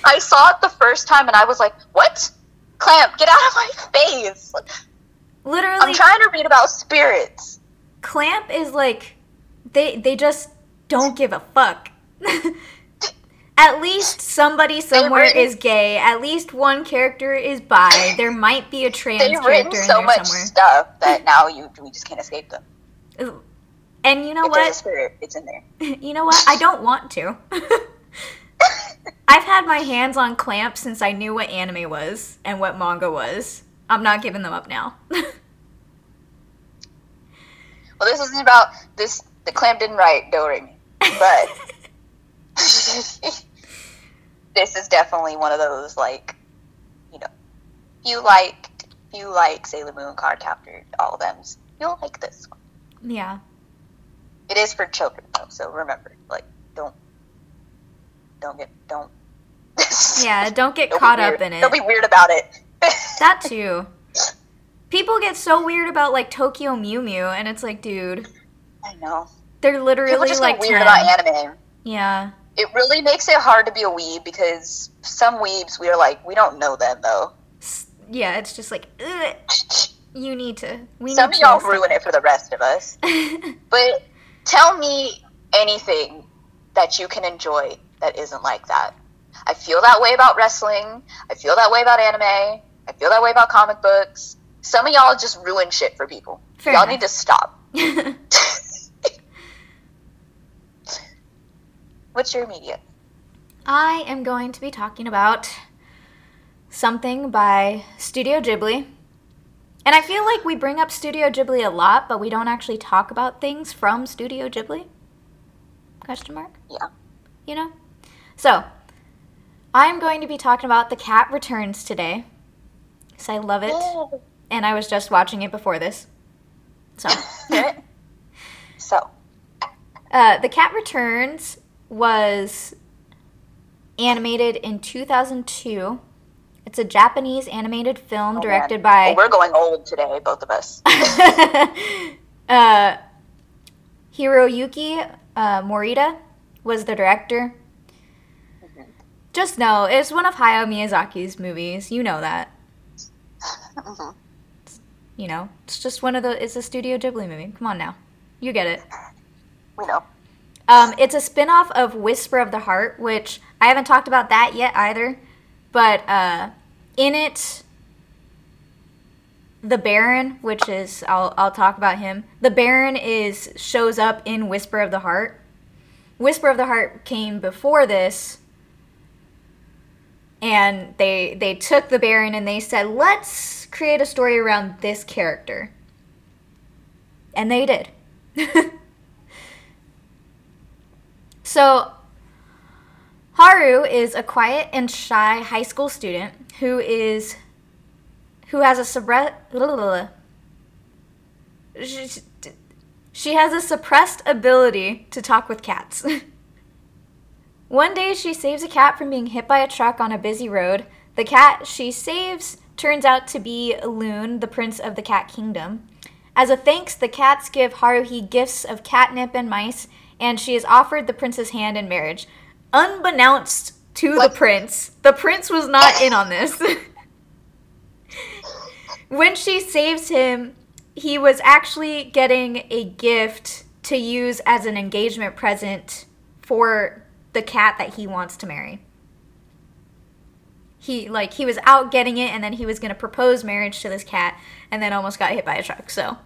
[SPEAKER 3] I saw it the first time, and I was like, what? Clamp, get out of my face!
[SPEAKER 2] Literally
[SPEAKER 3] I'm trying to read about spirits.
[SPEAKER 2] Clamp is like they they just don't give a fuck. <laughs> At least somebody somewhere
[SPEAKER 3] written-
[SPEAKER 2] is gay. At least one character is bi. There might be a trans
[SPEAKER 3] They've
[SPEAKER 2] character
[SPEAKER 3] written
[SPEAKER 2] in
[SPEAKER 3] so
[SPEAKER 2] there
[SPEAKER 3] much
[SPEAKER 2] somewhere.
[SPEAKER 3] stuff that now you we just can't escape them. <laughs>
[SPEAKER 2] And you know
[SPEAKER 3] if
[SPEAKER 2] what?
[SPEAKER 3] spirit, it's in there. <laughs>
[SPEAKER 2] You know what? I don't want to. <laughs> I've had my hands on clamp since I knew what anime was and what manga was. I'm not giving them up now.
[SPEAKER 3] Well, this isn't about this. The clamp didn't write Do but this is definitely one of those like, you know, you like you like Sailor Moon, Cardcaptor, all of them. You'll like this one.
[SPEAKER 2] yeah.
[SPEAKER 3] It is for children though, so remember, like, don't don't get don't. <laughs>
[SPEAKER 2] Yeah, don't get
[SPEAKER 3] Don't
[SPEAKER 2] caught up in it.
[SPEAKER 3] Don't be weird about it. <laughs>
[SPEAKER 2] That too. People get so weird about like Tokyo Mew Mew, and it's like, dude,
[SPEAKER 3] I know.
[SPEAKER 2] they're
[SPEAKER 3] People
[SPEAKER 2] literally
[SPEAKER 3] just
[SPEAKER 2] like
[SPEAKER 3] weird
[SPEAKER 2] 10.
[SPEAKER 3] about anime.
[SPEAKER 2] Yeah.
[SPEAKER 3] It really makes it hard to be a weeb because some weebs we are like we don't know them though.
[SPEAKER 2] Yeah, it's just like, ugh, you need to. We
[SPEAKER 3] Some
[SPEAKER 2] need
[SPEAKER 3] of
[SPEAKER 2] to
[SPEAKER 3] y'all ruin it for the rest of us. <laughs> But tell me anything that you can enjoy that isn't like that. I feel that way about wrestling. I feel that way about anime. I feel that way about comic books. Some of y'all just ruin shit for people.
[SPEAKER 2] Fair
[SPEAKER 3] y'all
[SPEAKER 2] enough.
[SPEAKER 3] need to stop. <laughs> <laughs> What's your media?
[SPEAKER 2] I am going to be talking about something by Studio Ghibli. And I feel like we bring up Studio Ghibli a lot, but we don't actually talk about things from Studio Ghibli. Question mark?
[SPEAKER 3] Yeah.
[SPEAKER 2] You know? So, I'm going to be talking about The Cat Returns today. Because I love it. And I was just watching it before this. So, <laughs> <laughs>
[SPEAKER 3] so,
[SPEAKER 2] uh, The Cat Returns was animated in 2002. It's a Japanese animated film
[SPEAKER 3] oh,
[SPEAKER 2] directed
[SPEAKER 3] man.
[SPEAKER 2] by
[SPEAKER 3] Oh, we're going old today, both of us. <laughs>
[SPEAKER 2] uh, Hiroyuki uh, Morita was the director. Just know it's one of Hayao Miyazaki's movies. You know that.
[SPEAKER 3] Mhm.
[SPEAKER 2] You know, it's just one of the. It's a Studio Ghibli movie. Come on now, you get it.
[SPEAKER 3] We know.
[SPEAKER 2] Um, it's a spin-off of Whisper of the Heart, which I haven't talked about that yet either. But uh, in it, the Baron, which is I'll I'll talk about him. The Baron is shows up in Whisper of the Heart. Whisper of the Heart came before this, and they they took the Baron and they said, let's create a story around this character, and they did. <laughs> So, Haru is a quiet and shy high school student who is who has a suppressed she, has a suppressed ability to talk with cats. <laughs> One day she saves a cat from being hit by a truck on a busy road. The cat she saves turns out to be Loon, the prince of the cat kingdom. As a thanks, the cats give Haruhi gifts of catnip and mice, and she is offered the prince's hand in marriage. Unbeknownst to
[SPEAKER 3] What?
[SPEAKER 2] the prince, the prince was not in on this. <laughs> when she saves him, he was actually getting a gift to use as an engagement present for the cat that he wants to marry. He like he was out getting it and then he was going to propose marriage to this cat and then almost got hit by a truck. So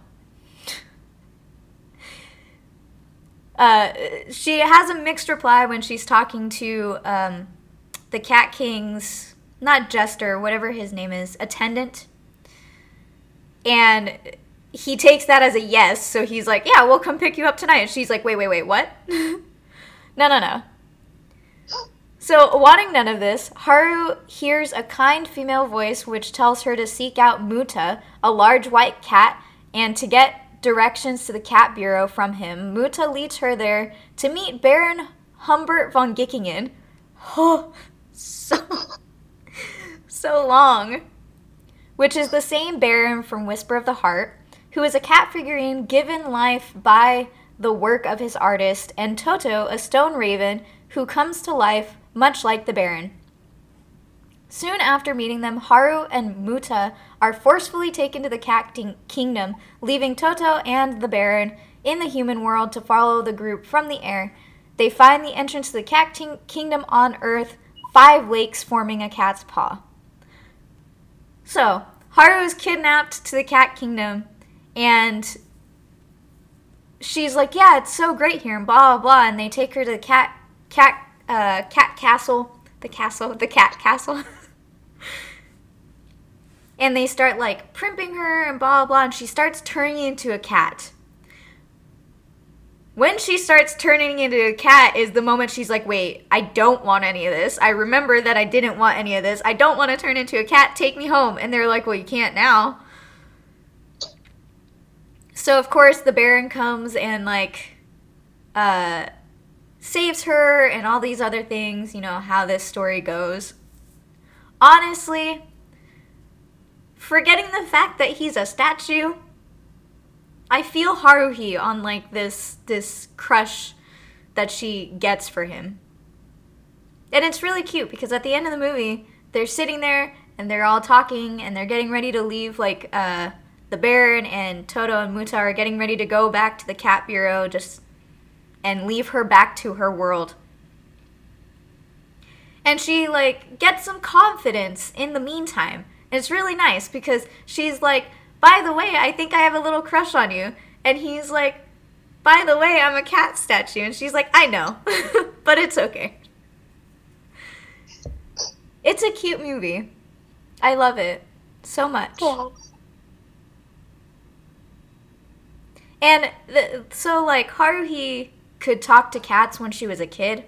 [SPEAKER 2] uh, she has a mixed reply when she's talking to um, the Cat King's not jester, whatever his name is, attendant. And he takes that as a yes, so he's like, "Yeah, we'll come pick you up tonight." And she's like, "Wait, wait, wait, what?" <laughs> no, no, no. So, wanting none of this, Haru hears a kind female voice which tells her to seek out Muta, a large white cat, and to get directions to the cat bureau from him. Muta leads her there to meet Baron Humbert von Gickingen. Oh, so, so long. Which is the same Baron from Whisper of the Heart, who is a cat figurine given life by the work of his artist, and Toto, a stone raven who comes to life much like the Baron. Soon after meeting them, Haru and Muta are forcefully taken to the Cat King- Kingdom, leaving Toto and the Baron in the human world to follow the group from the air. they find the entrance to the cat kingdom on Earth, five lakes forming a cat's paw. So, Haru is kidnapped to the cat kingdom, and she's like, "Yeah, it's so great here," and blah blah blah. And they take her to the cat cat uh, cat castle, the castle, the cat castle. <laughs> and they start like primping her and blah blah blah, and she starts turning into a cat. When she starts turning into a cat is the moment she's like, wait, I don't want any of this. I remember that I didn't want any of this. I don't want to turn into a cat. Take me home. And they're like, well, you can't now. So, of course, the Baron comes and, like, uh, saves her and all these other things, you know, how this story goes. Honestly, forgetting the fact that he's a statue I feel Haruhi on like this this crush that she gets for him. And it's really cute because at the end of the movie, they're sitting there and they're all talking and they're getting ready to leave like uh the Baron and Toto and Muta are getting ready to go back to the cat bureau just and leave her back to her world. And she like gets some confidence in the meantime. And it's really nice because she's like by the way, I think I have a little crush on you. And he's like, by the way, I'm a cat statue. And she's like, I know, <laughs> but it's okay. It's a cute movie. I love it so much.
[SPEAKER 3] Yeah.
[SPEAKER 2] And the, so, like, Haruhi could talk to cats when she was a kid.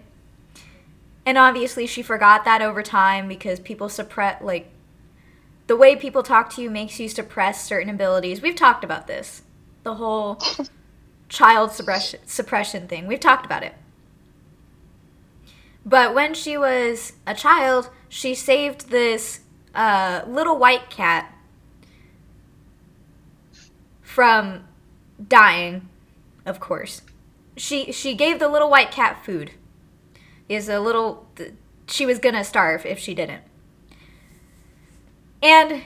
[SPEAKER 2] And obviously, she forgot that over time because people suppress, like, the way people talk to you makes you suppress certain abilities. We've talked about this. The whole <laughs> child suppression, suppression thing. We've talked about it. But when she was a child, she saved this uh, little white cat from dying, of course. She she gave the little white cat food. Is a little she was gonna starve if she didn't. And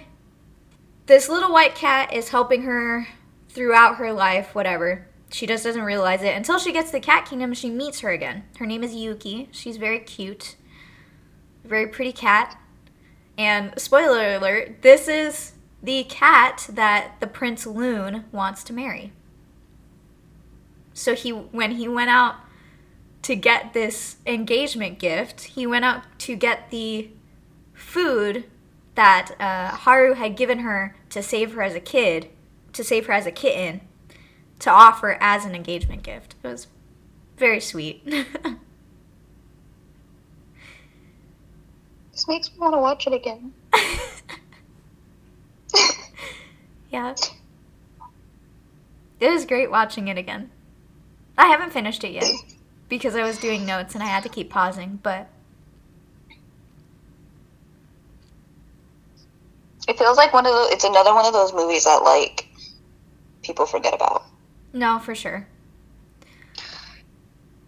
[SPEAKER 2] this little white cat is helping her throughout her life, whatever. She just doesn't realize it until she gets to the cat kingdom she meets her again. Her name is Yuki. She's very cute. Very pretty cat. And spoiler alert, this is the cat that the Prince Loon wants to marry. So he when he went out to get this engagement gift, he went out to get the food that uh, Haru had given her to save her as a kid, to save her as a kitten, to offer as an engagement gift. It was very sweet. <laughs>
[SPEAKER 3] this makes me want to watch it again. <laughs>
[SPEAKER 2] yeah. It was great watching it again. I haven't finished it yet because I was doing notes and I had to keep pausing, but
[SPEAKER 3] It feels like one of the. It's another one of those movies that like people forget about.
[SPEAKER 2] No, for sure.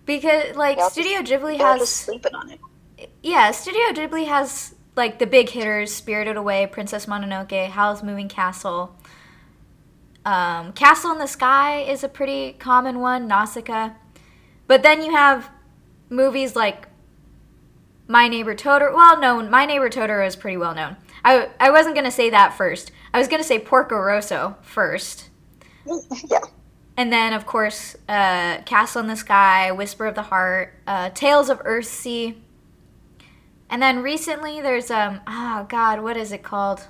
[SPEAKER 2] Because like Studio
[SPEAKER 3] just-
[SPEAKER 2] Ghibli has
[SPEAKER 3] just sleeping on it.
[SPEAKER 2] yeah, Studio Ghibli has like the big hitters: Spirited Away, Princess Mononoke, Howl's Moving Castle. Um, Castle in the Sky is a pretty common one, Nausicaa. But then you have movies like My Neighbor Totoro. Well, no, My Neighbor Totoro is pretty well known. I, I wasn't gonna say that first. I was gonna say Porco Rosso first. <laughs>
[SPEAKER 3] yeah.
[SPEAKER 2] And then, of course, uh, Castle in the Sky, Whisper of the Heart, uh, Tales of Earthsea. And then recently there's, um, oh god, what is it called?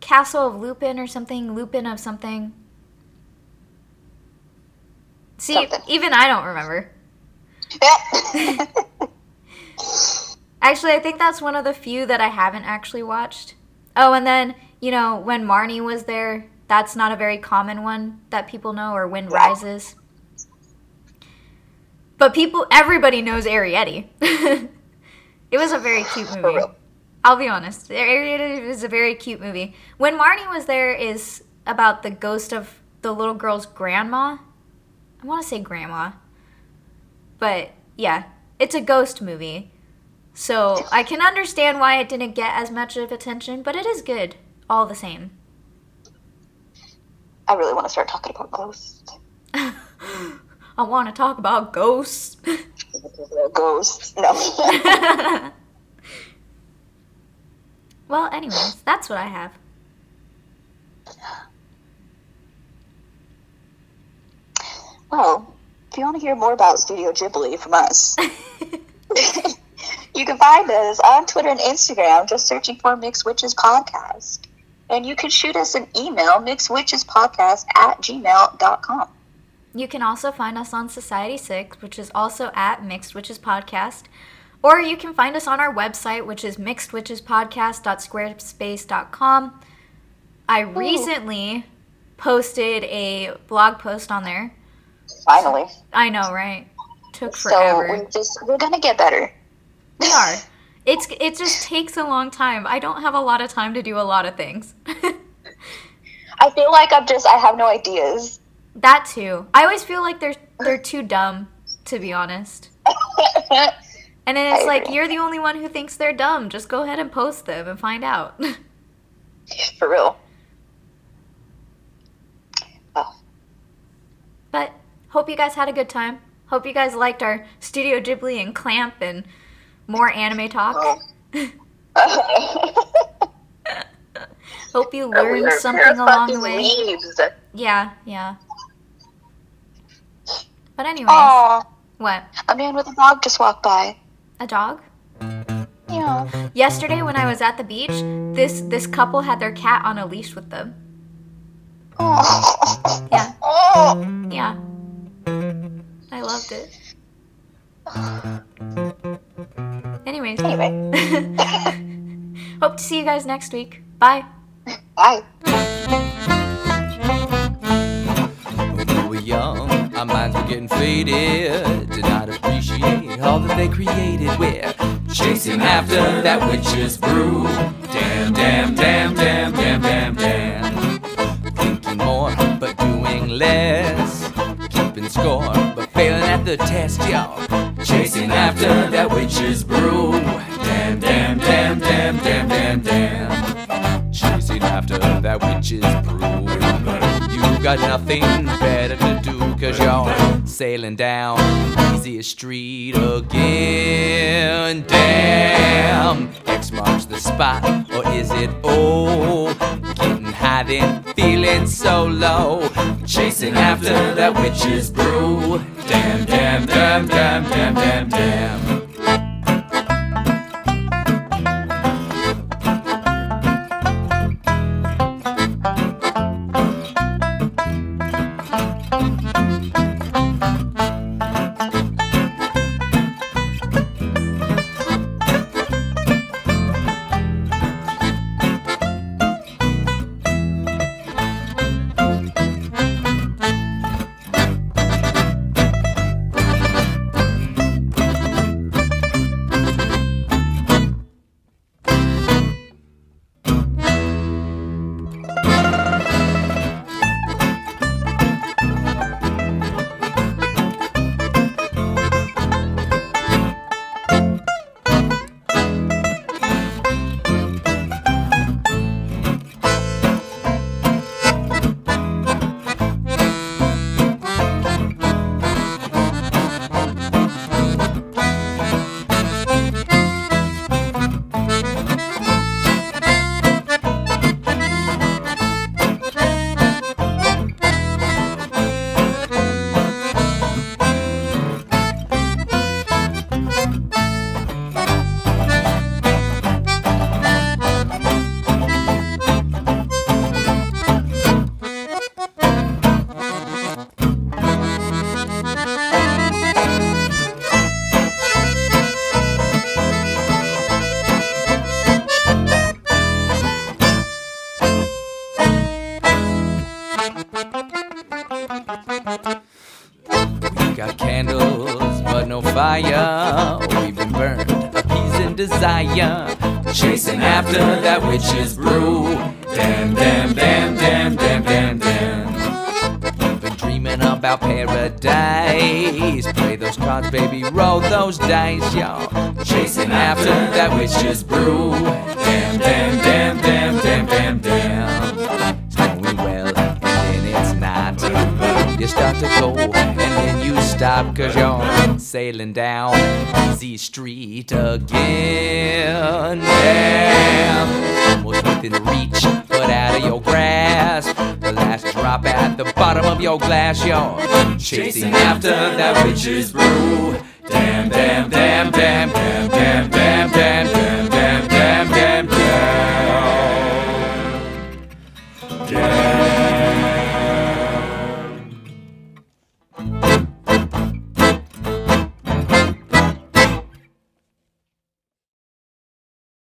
[SPEAKER 2] Castle of Lupin or something? Lupin of something? See,
[SPEAKER 3] Something.
[SPEAKER 2] even I don't remember. <laughs> Actually, I think that's one of the few that I haven't actually watched. Oh, and then, you know, when Marnie was there, that's not a very common one that people know, or Wind
[SPEAKER 3] Yeah.
[SPEAKER 2] Rises. But people, everybody knows Arrietty. <laughs> it was a very cute movie. I'll be honest. Arrietty is a very cute movie. When Marnie was there is about the ghost of the little girl's grandma. I want to say grandma. But yeah, it's a ghost movie. So I can understand why it didn't get as much of attention, but it is good all the same.
[SPEAKER 3] I really want to start talking about ghosts. <laughs>
[SPEAKER 2] I want to talk about ghosts. <laughs>
[SPEAKER 3] Ghosts. No. <laughs>
[SPEAKER 2] well, anyways, that's what I have.
[SPEAKER 3] Well, if you want to hear more about Studio Ghibli from us, <laughs> you can find us on Twitter and Instagram just searching for Mixed Witches Podcast. And you can shoot us an email, mixedwitchespodcast at gmail.com.
[SPEAKER 2] You can also find us on Society 6, which is also at Mixed Witches Podcast. Or you can find us on our website, which is mixedwitchespodcast.squarespace.com. I recently posted a blog post on there.
[SPEAKER 3] Finally.
[SPEAKER 2] I know, right? Took
[SPEAKER 3] So
[SPEAKER 2] forever.
[SPEAKER 3] we just we're gonna get better.
[SPEAKER 2] We are. It's it just takes a long time. I don't have a lot of time to do a lot of things. <laughs>
[SPEAKER 3] I feel like I'm just I have no ideas.
[SPEAKER 2] that too. I always feel like they're they're too dumb, to be honest. <laughs> And then it's
[SPEAKER 3] I
[SPEAKER 2] like
[SPEAKER 3] agree.
[SPEAKER 2] you're the only one who thinks they're dumb. Just go ahead and post them and find out. <laughs>
[SPEAKER 3] For real. Oh,
[SPEAKER 2] but hope you guys had a good time. Hope you guys liked our Studio Ghibli and Clamp and more anime talk.
[SPEAKER 3] oh. <laughs>
[SPEAKER 2] Hope you <laughs> learned
[SPEAKER 3] we're
[SPEAKER 2] something along the way.
[SPEAKER 3] Leaves.
[SPEAKER 2] Yeah, yeah. But anyways,
[SPEAKER 3] Aw,
[SPEAKER 2] what?
[SPEAKER 3] a man with a dog just walked by.
[SPEAKER 2] A dog?
[SPEAKER 3] Yeah.
[SPEAKER 2] Yesterday when I was at the beach, this this couple had their cat on a leash with them.
[SPEAKER 3] Oh.
[SPEAKER 2] Yeah, <laughs>
[SPEAKER 3] Oh.
[SPEAKER 2] yeah. I loved it. Anyways,
[SPEAKER 3] Anyway, <laughs>
[SPEAKER 2] hope to see you guys next week. Bye.
[SPEAKER 3] bye.
[SPEAKER 1] When we were young, our minds were getting faded. Did not appreciate all that they created. We're chasing after that witch's brew. Damn, damn, damn, damn, damn, damn, damn. At the test, y'all. Chasing after that witch's brew. Damn, damn, damn, damn, damn, damn, damn. Chasing after that witch's brew. You got nothing better to do, cause you're sailing down easiest street again. Damn, X marks the spot, or is it O? Then, feeling so low. Chasing after that witch's brew. Damn, damn, damn, damn, damn, damn, damn. meet again. Yeah. Almost within reach, but out of your grasp. The last drop at the bottom of your glass, you're chasing after that witch's brew. Damn, damn, damn, damn, damn.